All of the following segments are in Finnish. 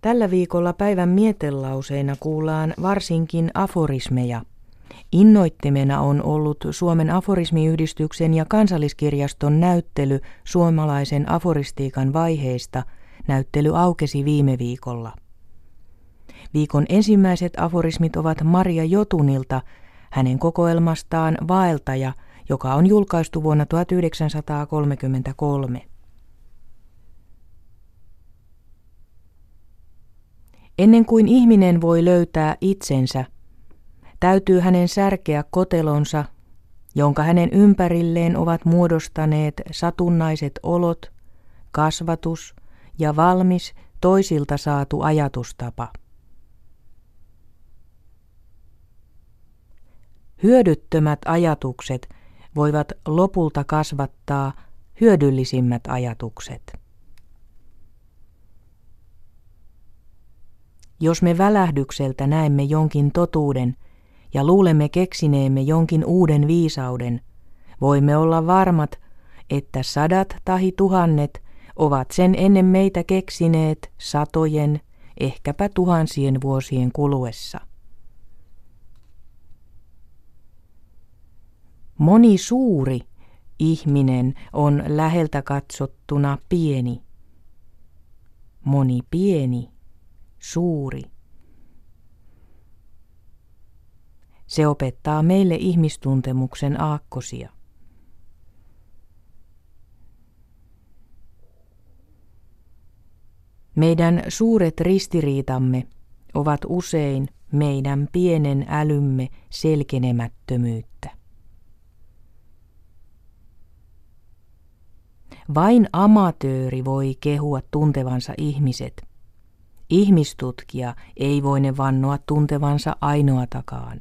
Tällä viikolla päivän mietelauseina kuullaan varsinkin aforismeja. Innoittimena on ollut Suomen aforismiyhdistyksen ja kansalliskirjaston näyttely suomalaisen aforistiikan vaiheista. Näyttely aukesi viime viikolla. Viikon ensimmäiset aforismit ovat Maria Jotunilta, hänen kokoelmastaan Vaeltaja, joka on julkaistu vuonna 1933. Ennen kuin ihminen voi löytää itsensä, täytyy hänen särkeä kotelonsa, jonka hänen ympärilleen ovat muodostaneet satunnaiset olot, kasvatus ja valmis toisilta saatu ajatustapa. Hyödyttömät ajatukset voivat lopulta kasvattaa hyödyllisimmät ajatukset. Jos me välähdykseltä näemme jonkin totuuden ja luulemme keksineemme jonkin uuden viisauden, voimme olla varmat, että sadat tahi tuhannet ovat sen ennen meitä keksineet satojen, ehkäpä tuhansien vuosien kuluessa. Moni suuri ihminen on läheltä katsottuna pieni. Moni pieni suuri. Se opettaa meille ihmistuntemuksen aakkosia. Meidän suuret ristiriitamme ovat usein meidän pienen älymme selkenemättömyyttä. Vain amatööri voi kehua tuntevansa ihmiset – Ihmistutkija ei voine vannoa tuntevansa ainoatakaan.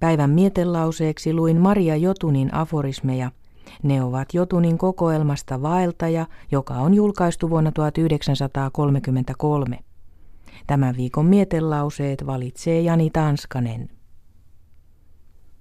Päivän mietelauseeksi luin Maria Jotunin aforismeja. Ne ovat Jotunin kokoelmasta Vaeltaja, joka on julkaistu vuonna 1933. Tämän viikon mietelauseet valitsee Jani Tanskanen.